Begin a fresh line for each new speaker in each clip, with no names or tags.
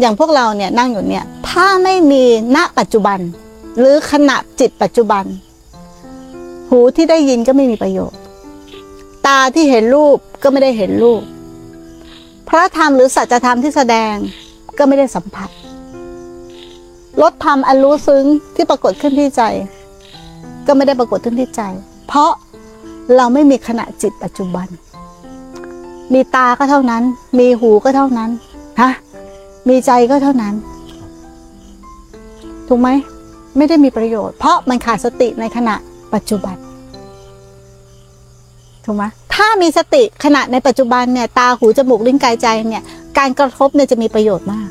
อย่างพวกเราเนี่ยนั่งอยู่เนี่ยถ้าไม่มีณปัจจุบัน หรือขณะจิตปัจจุบัน หูที่ได้ยินก็ไม่มีประโยชน์ ตาที่เห็นรูปก็ไม่ได้เห็นรูป พระธรรมหรือสัจธรรมที่แสดงก็ไม่ได้สัมผัสรสธรรมอันรู้ซึ้งที่ปรากฏขึ้นที่ใจ ก็ไม่ได้ปรากฏขึ้นที่ใจ เพราะเราไม่มีขณะจิตปัจจุบัน มีตาก็เท่านั้น มีหูก็เท่านั้นฮะ มีใจก็เท่านั้น ถูกไหม ไม่ได้มีประโยชน์ เพราะมันขาดสติในขณะปัจจุบัน ถูกไหมถ้ามีสติขณะในปัจจุบันเนี่ย ตาหูจมูกลิ้นกายใจเนี่ย การกระทบเนี่ยจะมีประโยชน์มาก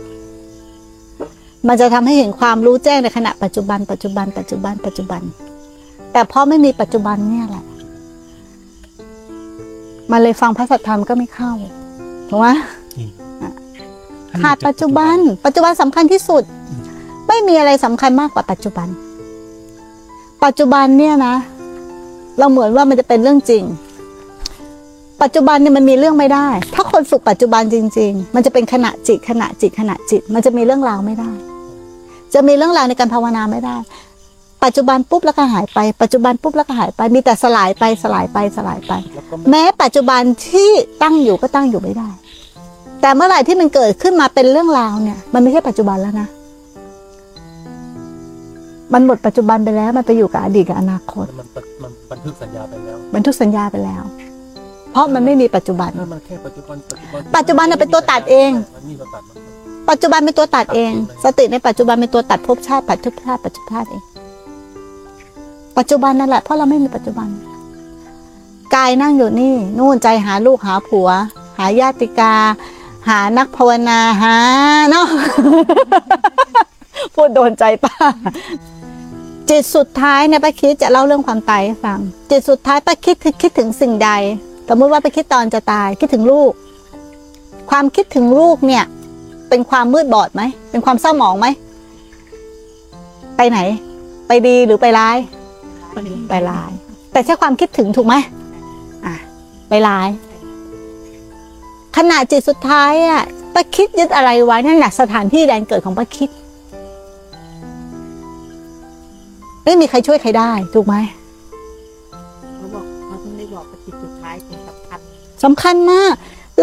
มันจะทำให้เห็นความรู้แจ้งในขณะปัจจุบัน ปัจจุบัน ปัจจุบัน ปัจจุบัน แต่เพราะไม่มีปัจจุบันเนี่ยแหละ มันเลยฟังพระสัทธรรมก็ไม่เข้า ถูกไหม ขาดปัจจุบัน ปัจจุบันสำคัญที่สุด ไม่มีอะไรสำคัญมากกว่าปัจจุบัน ปัจจุบันเนี่ยนะ เราเหมือนว่ามันจะเป็นเรื่องจริง ปัจจุบันเนี่ยมันมีเรื่องไม่ได้ ถ้าคนฝึกปัจจุบันจริง ๆ มันจะเป็นขณะจิตขณะจิตขณะจิต มันจะมีเรื่องราวไม่ได้ จะมีเรื่องราวในการภาวนาไม่ได้ ปัจจุบันปุ๊บแล้วก็หายไป ปัจจุบันปุ๊บแล้วก็หายไป มีแต่สลายไปสลายไปสลายไป
แล้วก็ไม่
แม้ปัจจุบันที่ตั้งอยู่ก็ตั้งอยู่ไม่ได้ แต่เมื่อไหร่ที่มันเกิดขึ้นมาเป็นเรื่องราวเนี่ย มันไม่ใช่ปัจจุบันแล้วนะ มันหมดปัจจุบันไปแล้ว มันไปอยู่กับอดีตกับอนาคต
มันมันบันทึกสัญญาไปแล้ว
มันทุกสัญญาไปแล้ว เพราะมันไม่มีปัจจุบัน
นั่นมันแค่ปัจจุบัน ปัจจุบัน
ปัจจุบันน่ะเป็นตัวตัดเอง
มันมีตัวตัดมัน
ปัจจุบันเป็นตัวตัดเอง สติในปัจจุบันเป็นตัวตัดภพชาติปัจจุบันปัจจุบันเอง ปัจจุบันนั่นแหละ เพราะเราไม่มีปัจจุบัน กายนั่งอยู่นี่ นู่นใจหาลูกหาผัว หาญาติกา หานักภาวนาหาเนาะพูดโดนใจป้าจิตสุดท้ายเนี่ยป้าคิดจะเล่าเรื่องความตายให้ฟัง จิตสุดท้ายป้าคิดคือคิดถึงสิ่งใด สมมติว่าไปคิดตอนจะตายคิดถึงลูก ความคิดถึงลูกเนี่ย เป็นความมืดบอดไหม เป็นความเศร้าหมองไหม ไปไหน ไปดีหรือไปร้าย ไปร้าย แต่ใช่ความคิดถึงถูกไหมอะไปร้าย ขณะจิตสุดท้ายอะป้าคิดยึดอะไรไว้นั่นแหละสถานที่แดนเกิดของป้าคิด ไม่มีใครช่วยใครได้ ถูกไหม
เขาบอกเขาเพิ่งได้บอกว่าจิตสุดท้ายเป็นสำคัญ
สำคัญมาก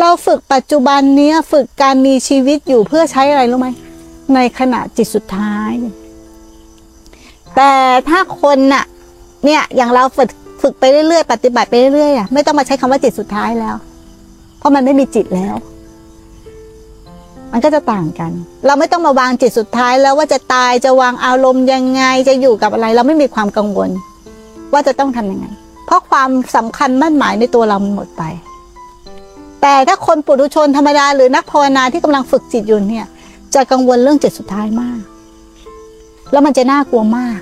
เราฝึกปัจจุบันเนี้ยฝึกการมีชีวิตอยู่เพื่อใช้อะไรรู้ไหมในขณะจิตสุดท้าย แต่ถ้าคนน่ะ เนี่ยอย่างเราฝึกฝึกไปเรื่อยๆปฏิบัติไปเรื่อยๆอะไม่ต้องมาใช้คำว่าจิตสุดท้ายแล้ว เพราะมันไม่มีจิตแล้ว มันก็จะต่างกัน เราไม่ต้องมาวางจิตสุดท้ายแล้วว่าจะตายจะวางอารมณ์ยังไงจะอยู่กับอะไร เราไม่มีความกังวล ว่าจะต้องทำยังไง เพราะความสำคัญมั่นหมายในตัวเรามันหมดไป แต่ถ้าคนปุถุชนธรรมดาหรือนักภาวนาที่กำลังฝึกจิตอยู่เนี่ย จะกังวลเรื่องจิตสุดท้ายมาก แล้วมันจะน่ากลัวมาก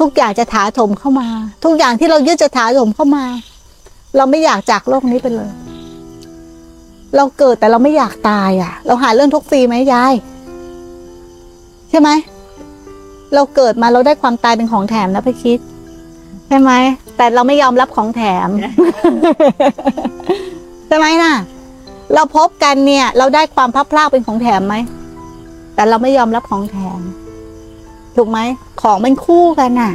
ทุกอย่างจะถาโถมเข้ามา ทุกอย่างที่เรายึดจะถาโถมเข้ามา เราไม่อยากจากโลกนี้ไปเลย เราเกิดแต่เราไม่อยากตายอะ เราหาเรื่องทุกฟรีไหมยาย ใช่ไหม เราเกิดมาเราได้ความตายเป็นของแถมนะพี่คิด ใช่ไหม แต่เราไม่ยอมรับของแถม ใช่ไหมน่ะ เราพบกันเนี่ย เราได้ความพลัดพรากเป็นของแถมไหม แต่เราไม่ยอมรับของแถม ถูกไหม ของมันคู่กันน่ะ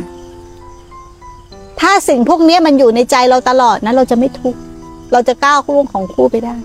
ถ้าสิ่งพวกนี้มันอยู่ในใจเราตลอดนะเราจะไม่ทุกข์ เราจะก้าวล่วงของคู่ไปได้